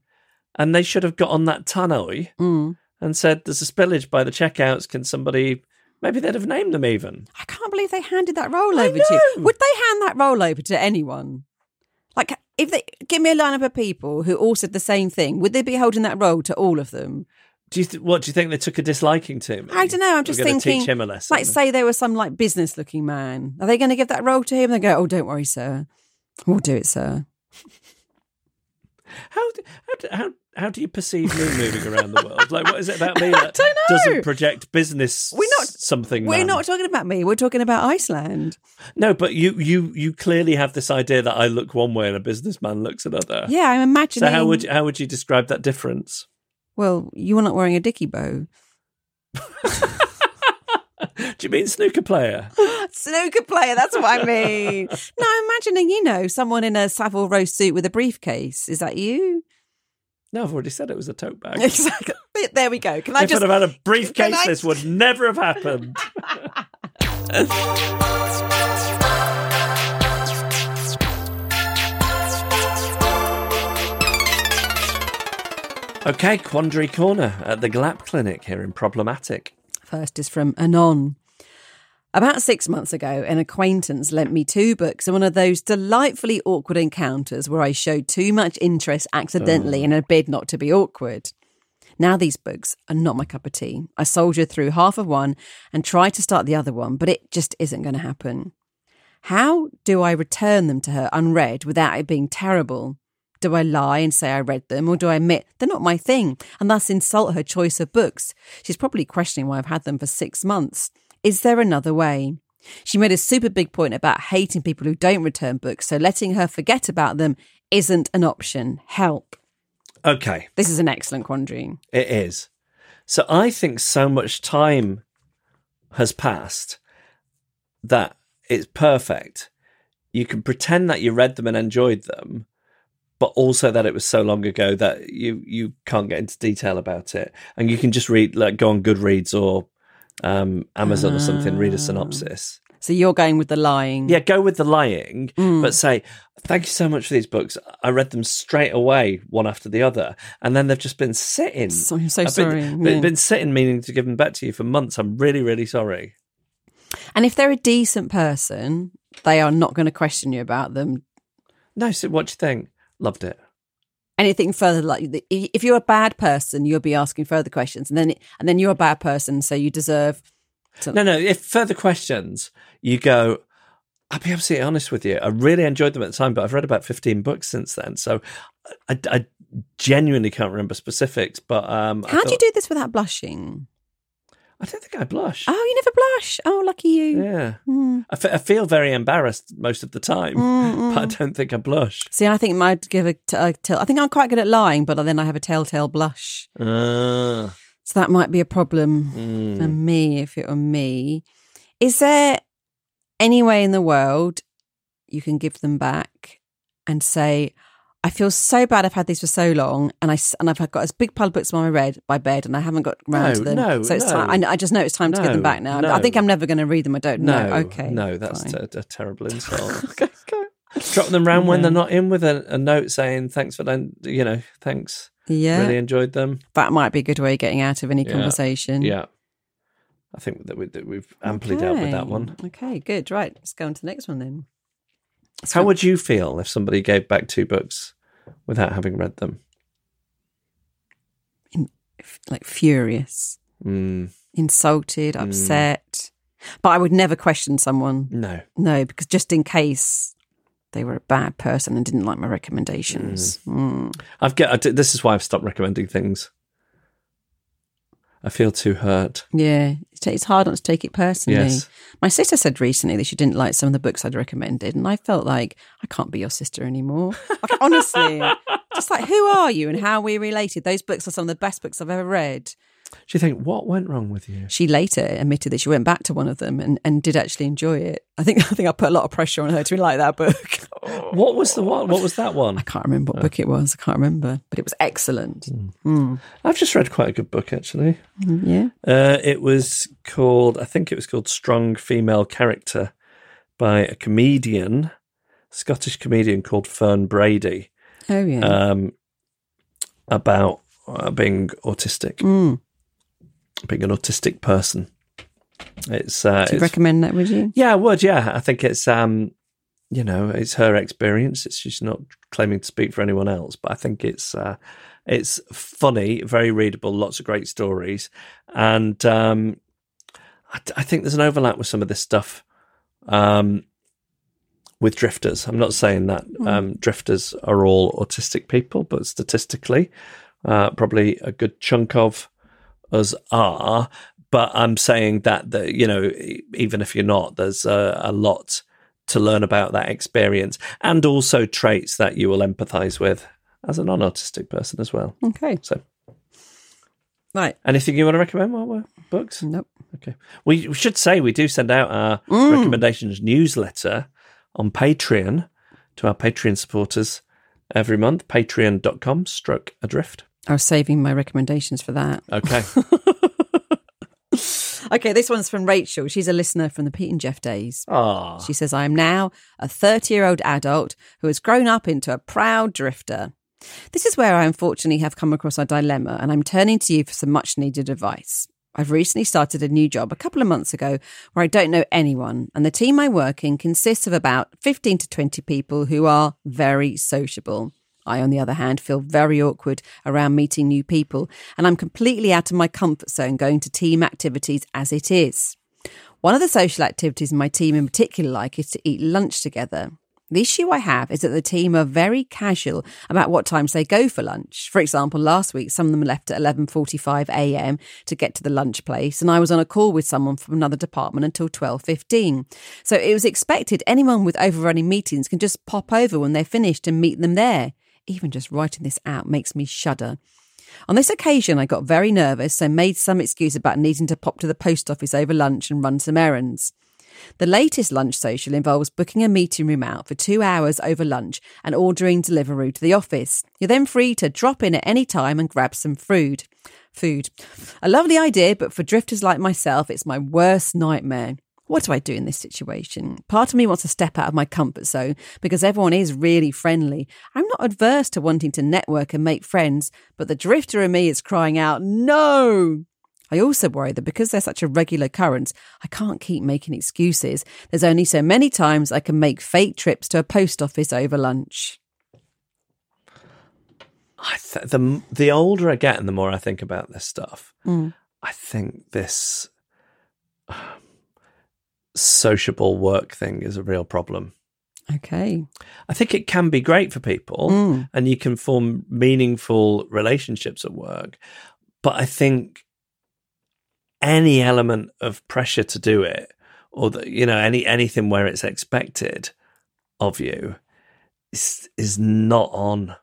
And they should have got on that tannoy Mm. and said, there's a spillage by the checkouts. Can somebody, maybe they'd have named them even. I can't believe they handed that roll over to you. Would they hand that roll over to anyone? Like, if they give me a lineup of people who all said the same thing, would they be holding that roll to all of them? Do you th- what do you think they took a disliking to me? I don't know. I'm just thinking. teach him a lesson. Like, say there was some like business-looking man. Are they going to give that role to him? They go, "Oh, don't worry, sir. We'll do it, sir." How do, how do, how how do you perceive me moving around the world? Like, what is it about me that doesn't project business? We're not- something. We're man? not talking about me. We're talking about Iceland. No, but you you you clearly have this idea that I look one way and a businessman looks another. Yeah, I'm imagining. So how would how would you describe that difference? Well, you were not wearing a dicky bow. Do you mean snooker player? Snooker player, that's what I mean. no, I'm imagining, you know, someone in a Savile Row suit with a briefcase. Is that you? No, I've already said it was a tote bag. Exactly. There we go. Can I if just I'd have had a briefcase, I- this would never have happened. Okay, Quandary Corner at the GLAP Clinic here in Problematic. First is from Anon. About six months ago, an acquaintance lent me two books and one of those delightfully awkward encounters where I showed too much interest accidentally oh. in a bid not to be awkward. Now, these books are not my cup of tea. I soldier through half of one and try to start the other one, but it just isn't going to happen. How do I return them to her unread without it being terrible? Do I lie and say I read them, or do I admit they're not my thing and thus insult her choice of books? She's probably questioning why I've had them for six months. Is there another way? She made a super big point about hating people who don't return books, so letting her forget about them isn't an option. Help. Okay, This is an excellent quandary. it is. So I think so much time has passed that it's perfect. You can pretend that you read them and enjoyed them, but also that it was so long ago that you you can't get into detail about it, and you can just read like go on Goodreads or um, Amazon or something, read a synopsis. So you're going with the lying. Yeah, go with the lying, Mm. but say, thank you so much for these books. I read them straight away, one after the other, and then they've just been sitting. So- I'm so I've sorry. Been- Yeah. been sitting, meaning to give them back to you for months. I'm really, really sorry. And if they're a decent person, they are not going to question you about them. No, so what do you think? Loved it. Anything further, like if you're a bad person, you'll be asking further questions, and then and then you're a bad person, so you deserve. To, No, no. If further questions, you go. I'll be absolutely honest with you. I really enjoyed them at the time, but I've read about 15 books since then. So I, I genuinely can't remember specifics. But um, How do you do this without blushing? I don't think I blush. Oh, you never blush. Oh, lucky you. Yeah. Hmm. I, feel very embarrassed most of the time, Mm, but I mm. don't think I blush. See, I think I'd give a, t- a tell. I think I'm quite good at lying, but then I have a telltale blush. Ah, So that might be a problem mm. for me if it were me. Is there any way in the world you can give them back and say, I feel so bad I've had these for so long and I and I've got this big pile of books on my read by bed and I haven't got round No, to them. no, so it's no. time. I, I just know it's time to get them back now. no. I think I'm never going to read them. I don't no, know. Okay. no, that's a, terrible insult. okay, go. Drop them round when they're not in with a, a note saying thanks for that. You know, thanks. Yeah, Really enjoyed them. that might be a good way of getting out of any Yeah. conversation. Yeah, I think that, we, that we've amply dealt with that one. Okay, good. Right, let's go on to the next one then. How would you feel if somebody gave back two books without having read them? F- like furious, Mm, insulted, upset. But I would never question someone. no. No, because just in case they were a bad person and didn't like my recommendations. Mm. I've get. I this is why I've stopped recommending things. I feel too hurt. Yeah, it's, hard not to take it personally. Yes. My sister said recently that she didn't like some of the books I'd recommended, and I felt like I can't be your sister anymore. Like, honestly, just like who are you and how are we related? Those books are some of the best books I've ever read. Do you think what went wrong with you? She later admitted that she went back to one of them and, and did actually enjoy it. I think I think I put a lot of pressure on her to like that book. What was the one? What was that one? I can't remember what book it was. I can't remember, but it was excellent. Mm. I've just read quite a good book actually. Mm, Yeah. Uh, it was called, I think it was called Strong Female Character by a comedian, Scottish comedian called Fern Brady, Oh yeah. um, about uh, being autistic, Mm. being an autistic person. It's, uh, Do you it's recommend that? Would you? yeah, I would. Yeah, I think it's um, you know, it's her experience. It's she's not claiming to speak for anyone else, but I think it's uh, it's funny, very readable, lots of great stories, and um, I, I think there's an overlap with some of this stuff um, with drifters. I'm not saying that um, drifters are all autistic people, but statistically, uh, probably a good chunk of us are. But I'm saying that the you know even if you're not, there's a, a lot to learn about that experience, and also traits that you will empathise with as a non-autistic person as well. Okay. So, Right. anything you want to recommend while we're books? Nope. Okay. We, we should say we do send out our Mm. recommendations newsletter on Patreon to our Patreon supporters every month. Patreon.com stroke adrift. I was saving my recommendations for that. Okay. Okay, this one's from Rachel. She's a listener from the Pete and Geoff days. Ah, She says, I am now a 30 year old adult who has grown up into a proud drifter. This is where I unfortunately have come across a dilemma, and I'm turning to you for some much needed advice. I've recently started a new job a couple of months ago where I don't know anyone, and the team I work in consists of about 15 to 20 people who are very sociable. I, on the other hand, feel very awkward around meeting new people, and I'm completely out of my comfort zone going to team activities as it is. One of the social activities my team in particular like is to eat lunch together. The issue I have is that the team are very casual about what times they go for lunch. For example, last week some of them left at 11:45 a.m. to get to the lunch place and I was on a call with someone from another department until 12:15. So it was expected anyone with overrunning meetings can just pop over when they're finished and meet them there. Even just writing this out makes me shudder. On this occasion, I got very nervous and made some excuse about needing to pop to the post office over lunch and run some errands. The latest lunch social involves booking a meeting room out for two hours over lunch and ordering delivery to the office. You're then free to drop in at any time and grab some food. Food. A lovely idea, but for drifters like myself, it's my worst nightmare. What do I do in this situation? Part of me wants to step out of my comfort zone because everyone is really friendly. I'm not adverse to wanting to network and make friends, but the drifter in me is crying out, no! I also worry that because they're such a regular occurrence, I can't keep making excuses. There's only so many times I can make fake trips to a post office over lunch. I th- the the older I get and the more I think about this stuff, I think this um, sociable work thing is a real problem. Okay. I think it can be great for people mm. and you can form meaningful relationships at work. But I think any element of pressure to do it or the, you know any anything where it's expected of you is is not on.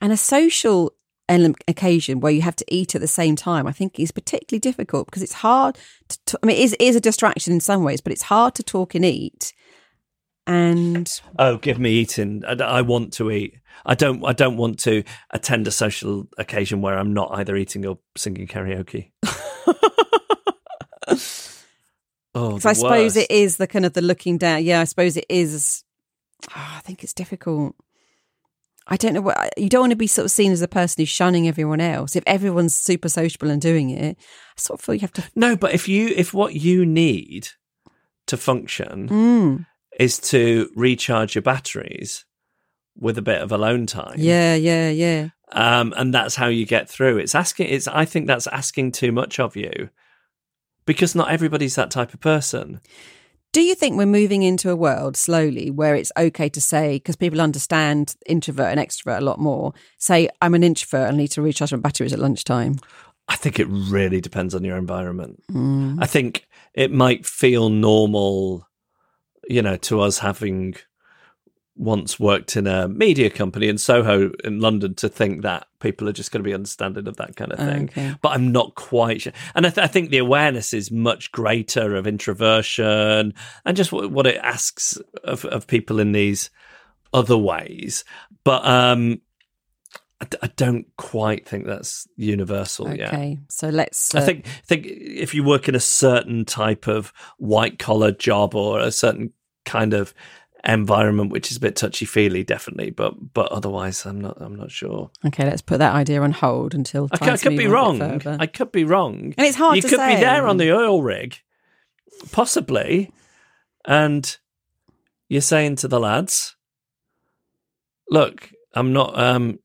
And a social ele- occasion where you have to eat at the same time, I think is particularly difficult because it's hard to, t- I mean, it is, it is a distraction in some ways, but it's hard to talk and eat. And Oh, give me eating. I, I want to eat. I don't. I don't want to attend a social occasion where I'm not either eating or singing karaoke. oh, I suppose worst. it is the kind of the looking down. Yeah, I suppose it is. Oh, I think it's difficult. I don't know what you don't want to be sort of seen as a person who's shunning everyone else. If everyone's super sociable and doing it, I sort of feel you have to. No, but if you if what you need to function Mm, is to recharge your batteries with a bit of alone time, yeah, yeah, yeah. um, and that's how you get through. It's asking. It's I think that's asking too much of you because not everybody's that type of person. Do you think we're moving into a world slowly where it's okay to say, because people understand introvert and extrovert a lot more, say, I'm an introvert and need to recharge my batteries at lunchtime? I think it really depends on your environment. Mm. I think it might feel normal, you know, to us having once worked in a media company in Soho in London to think that people are just going to be understanding of that kind of thing. Okay. But I'm not quite sure. And I, th- I think the awareness is much greater of introversion and just what, what it asks of, of people in these other ways. But um, I, d- I don't quite think that's universal yet. Okay, so let's. I uh, think think if you work in a certain type of white collar job or a certain kind of environment which is a bit touchy feely, definitely. But but otherwise, I'm not I'm not sure. Okay, let's put that idea on hold until. I, time c- I could be wrong. I could be wrong. And it's hard You to could say. be there on the oil rig, possibly, and you're saying to the lads, look, I'm not um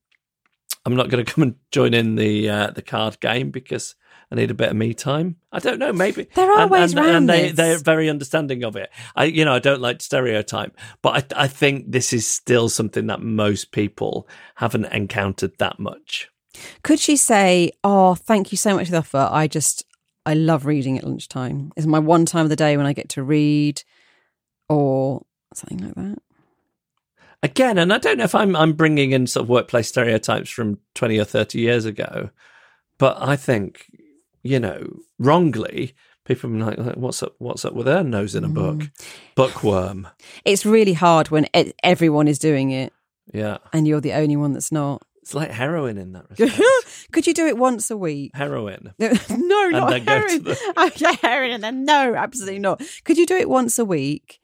I'm not going to come and join in the uh, the card game because I need a bit of me time. I don't know, maybe There are and, ways and, around and they this. they're very understanding of it. I you know I don't like stereotype, but I I think this is still something that most people haven't encountered that much. Could she say, "Oh, thank you so much for the offer. I just I love reading at lunchtime. It's my one time of the day when I get to read," or something like that. again, and I don't know if I'm I'm bringing in sort of workplace stereotypes from twenty or thirty years ago, but I think you know wrongly people are like, what's up? What's up with their nose in a book? Mm. Bookworm. It's really hard when e- everyone is doing it Yeah, and you're the only one that's not. it's like heroin in that respect. Could you do it once a week? heroin. no, not then go to heroin. the- heroin, and then no, absolutely not. Could you do it once a week?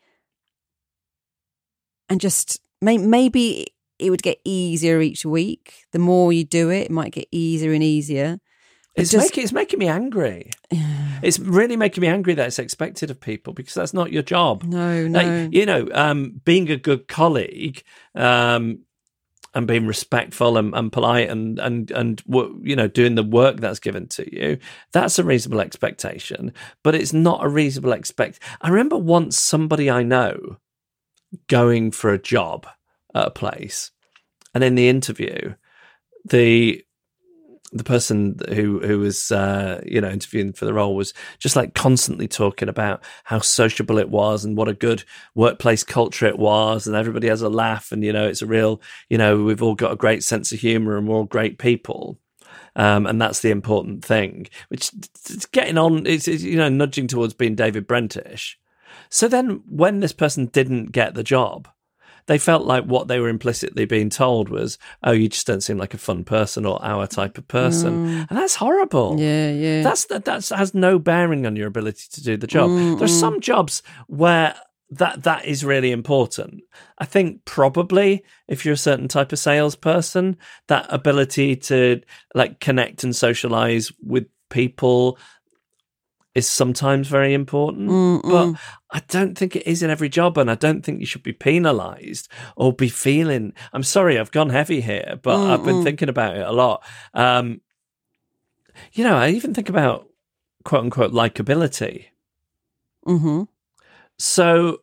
And just may- maybe it would get easier each week. The more you do it, it might get easier and easier. It's just- making it's making me angry. It's really making me angry that it's expected of people because that's not your job. no, no. Like, you know, um, being a good colleague um, and being respectful and, and polite and and and you know doing the work that's given to you, that's a reasonable expectation. But it's not a reasonable expect. I remember once somebody I know going for a job at a place, and in the interview, the the person who who was uh, you know interviewing for the role was just like constantly talking about how sociable it was and what a good workplace culture it was and everybody has a laugh and you know it's a real you know we've all got a great sense of humor and we're all great people. Um, and that's the important thing which it's getting on it's, it's you know nudging towards being David Brentish. So then when this person didn't get the job they felt like what they were implicitly being told was, "Oh, you just don't seem like a fun person or our type of person," mm. and that's horrible. yeah, yeah. That's that that's has no bearing on your ability to do the job. There's some jobs where that that is really important. I think probably if you're a certain type of salesperson, that ability to like connect and socialize with people is sometimes very important. But I don't think it is in every job, and I don't think you should be penalised or be feeling. I'm sorry, I've gone heavy here, but I've been thinking about it a lot. Um, you know, I even think about quote unquote likability. mm-hmm. So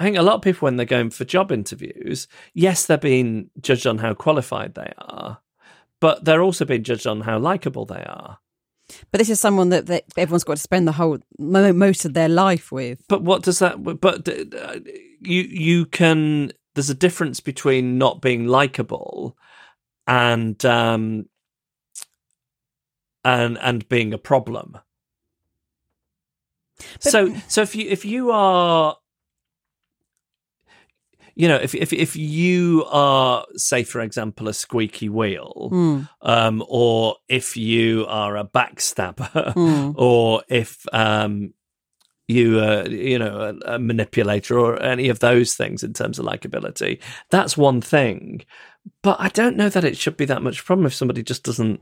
I think a lot of people, when they're going for job interviews, yes, they're being judged on how qualified they are, but they're also being judged on how likable they are. But this is someone that, that everyone's got to spend the whole most of their life with. But what does that? But uh, you you can. There's a difference between not being likable and um and and being a problem. so so if you if you are you know if if if you are say for example a squeaky wheel Mm. um or if you are a backstabber Mm. or if um you uh, you know a, a manipulator or any of those things in terms of likability that's one thing but i don't know that it should be that much problem if somebody just doesn't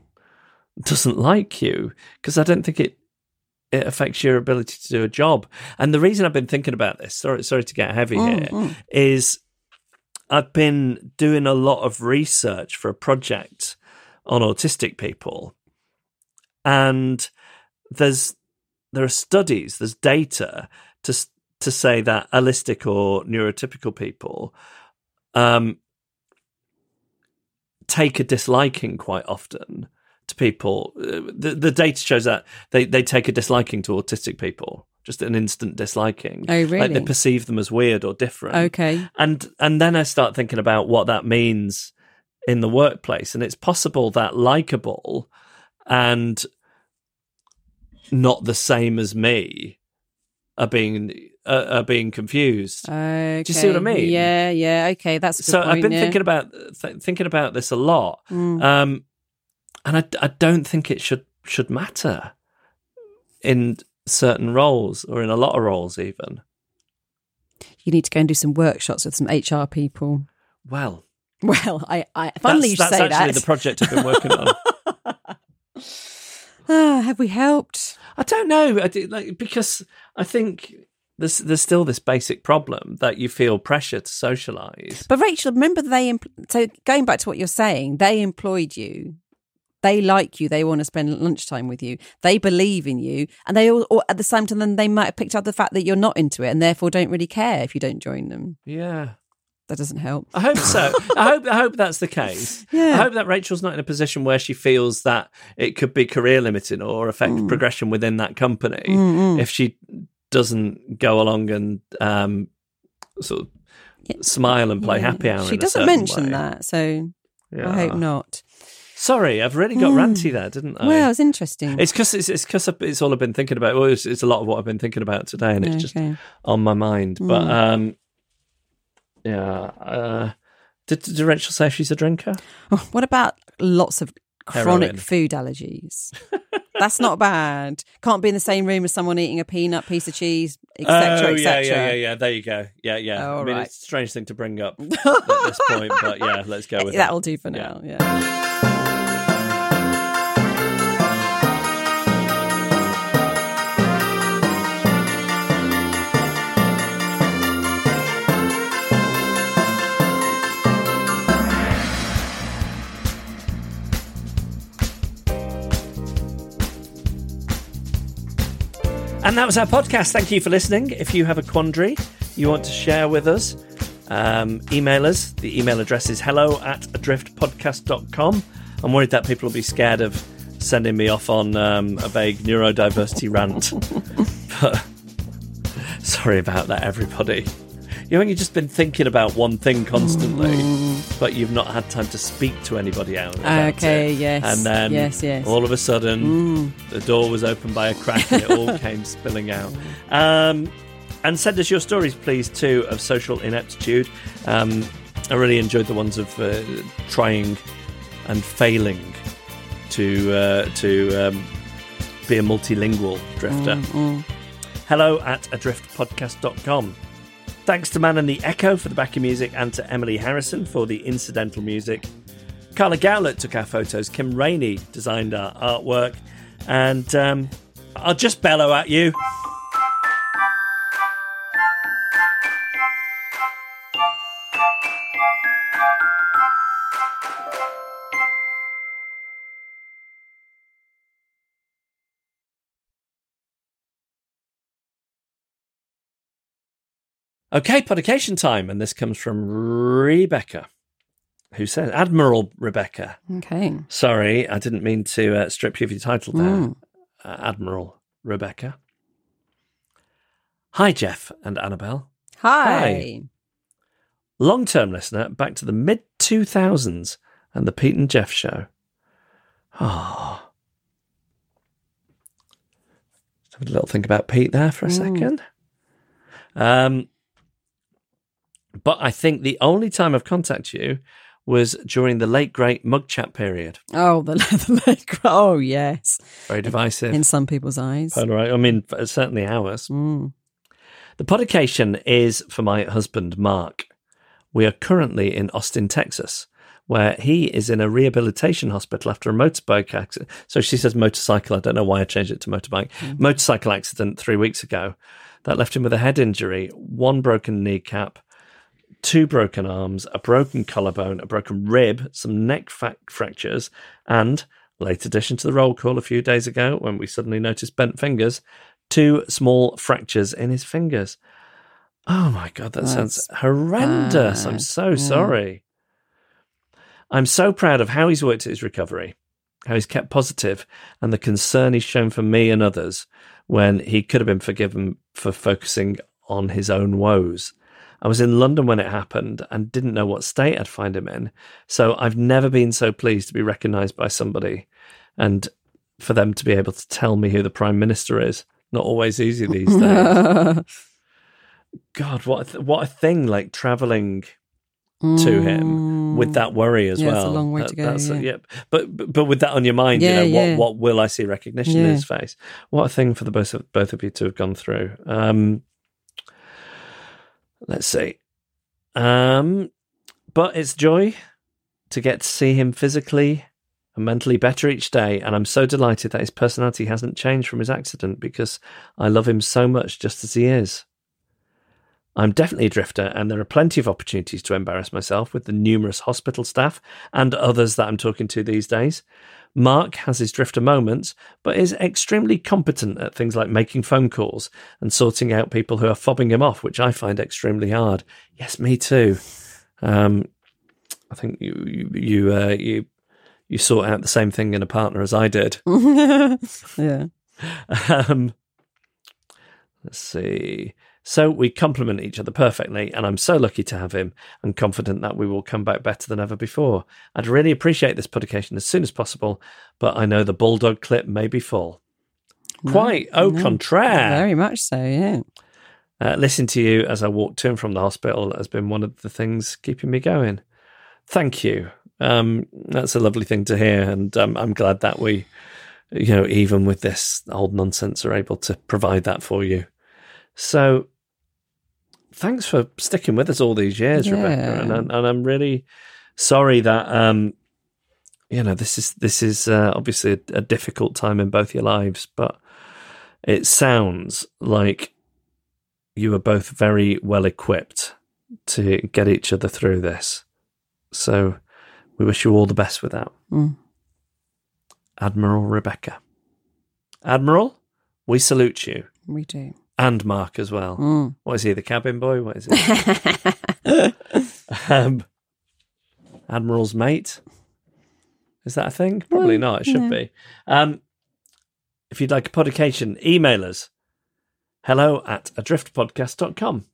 doesn't like you because i don't think it it affects your ability to do a job and the reason i've been thinking about this sorry sorry to get heavy here is i've been doing a lot of research for a project on autistic people and there's there are studies, there's data to to say that allistic or neurotypical people um, take a disliking quite often to people. Uh, The, the data shows that they, they take a disliking to autistic people, just an instant disliking. Oh, Like they perceive them as weird or different Okay. and and then I start thinking about what that means in the workplace, and it's possible that likable and not the same as me are being uh, are being confused. Okay. Do you see what I mean? Yeah, yeah. Okay, that's so I've been yeah. thinking about th- thinking about this a lot, Mm. um, and I I don't think it should should matter in certain roles or in a lot of roles even. You need to go and do some workshops with some HR people. Well, Well, I, I funnily you that's, say that's actually that. the project I've been working on. Ah, have we helped? I don't know. I do, like because I think there's there's still this basic problem that you feel pressure to socialize. But Rachel, remember they empl- so going back to what you're saying, they employed you. They like you. They want to spend lunchtime with you. They believe in you, and they all, or at the same time, then they might have picked up the fact that you're not into it, and therefore don't really care if you don't join them. Yeah. That doesn't help. I hope so. I hope I hope that's the case. Yeah. I hope that Rachel's not in a position where she feels that it could be career limiting or affect Mm. progression within that company if she doesn't go along and um, sort of smile and play Yeah. happy hour. She doesn't mention way. that, so Yeah. I hope not. Sorry, I've really got Mm. ranty there, didn't I? Well, it's interesting. It's because it's it's because it's all I've been thinking about. Well, it's, it's a lot of what I've been thinking about today, and it's just on my mind. But Mm. um, yeah, uh, did, did Rachel say she's a drinker? Oh, what about lots of chronic Heroin. food allergies? That's not bad. Can't be in the same room as someone eating a peanut, piece of cheese, etc., oh, yeah, etc. yeah, yeah, yeah. There you go. Yeah, yeah. Oh, I mean, right. it's a strange thing to bring up at this point, but yeah, let's go with it. That'll do for Yeah. now. Yeah. And that was our podcast. Thank you for listening. If you have a quandary you want to share with us, um, email us. The email address is hello at adriftpodcast.com. I'm worried that people will be scared of sending me off on um, a vague neurodiversity rant. but sorry about that, everybody. You know, when you've just been thinking about one thing constantly, but you've not had time to speak to anybody about Okay, it. yes, And then yes, yes. all of a sudden, the door was opened by a crack and it all came spilling out. Um, and send us your stories, please, too, of social ineptitude. Um, I really enjoyed the ones of uh, trying and failing to uh, to um, be a multilingual drifter. Hello at adriftpodcast.com. Thanks to Man and the Echo for the backing music and to Emily Harrison for the incidental music. Carla Gowlett took our photos. Kim Rainey designed our artwork. And um, I'll just bellow at you. Okay, publication time. And this comes from Rebecca, who says, Admiral Rebecca. Okay. Sorry, I didn't mean to uh, strip you of your title there, Mm. uh, Admiral Rebecca. Hi, Geoff and Annabel. Hi. Long term listener back to the mid 2000s and the Pete and Geoff show. Ah. Just have a little think about Pete there for a second. Um, but I think the only time I've contacted you was during the late great mug chat period. Oh, the, the leg. Oh, yes. Very divisive. In some people's eyes. Polarized. I mean, certainly ours. Mm. The podication is for my husband, Mark. We are currently in Austin, Texas, where he is in a rehabilitation hospital after a motorbike accident. So she says motorcycle. I don't know why I changed it to motorbike. Motorcycle accident three weeks ago that left him with a head injury, one broken kneecap, two broken arms, a broken collarbone, a broken rib, some neck fa- fractures, and, late addition to the roll call a few days ago when we suddenly noticed bent fingers, two small fractures in his fingers. Oh my God, that sounds That's horrendous. I'm so Yeah. sorry. I'm so proud of how he's worked at his recovery, how he's kept positive, and the concern he's shown for me and others when he could have been forgiven for focusing on his own woes. I was in London when it happened and didn't know what state I'd find him in. So I've never been so pleased to be recognised by somebody and for them to be able to tell me who the Prime Minister is. Not always easy these days. God, what a th- what a thing! Like traveling to him with that worry as Mm. Yeah, it's well. a long way That- to go, yeah. yep. But, but but with that on your mind, Yeah, you know yeah. what what will I see recognition in his face? What a thing for the both of both of you to have gone through. Um, let's see. Um, but it's joy to get to see him physically and mentally better each day, and I'm so delighted that his personality hasn't changed from his accident because I love him so much just as he is. I'm definitely a drifter, and there are plenty of opportunities to embarrass myself with the numerous hospital staff and others that I'm talking to these days. Mark has his drifter moments, but is extremely competent at things like making phone calls and sorting out people who are fobbing him off, which I find extremely hard. Yes, me too. Um, I think you you you, uh, you you sort out the same thing in a partner as I did. yeah. Um, let's see. So we complement each other perfectly, and I'm so lucky to have him and confident that we will come back better than ever before. I'd really appreciate this publication as soon as possible, but I know the Bulldog clip may be full. Quite au no. contraire. Very much so, yeah. Uh, listening to you as I walk to and from the hospital has been one of the things keeping me going. Thank you. Um, that's a lovely thing to hear, and um, I'm glad that we, you know, even with this old nonsense, are able to provide that for you. So, thanks for sticking with us all these years, Yeah. Rebecca, and, and and I'm really sorry that um, you know this is this is uh, obviously a, a difficult time in both your lives, but it sounds like you are both very well equipped to get each other through this. So we wish you all the best with that. Mm. Admiral Rebecca. Admiral, we salute you. We do. And Mark as well. Mm. What is he, the cabin boy? What is it? um, Admiral's mate. Is that a thing? Probably Well, not. It should no. be. Um, if you'd like a publication, email us. Hello at adriftpodcast.com.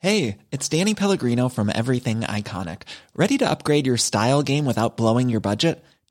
Hey, it's Danny Pellegrino from Everything Iconic. Ready to upgrade your style game without blowing your budget?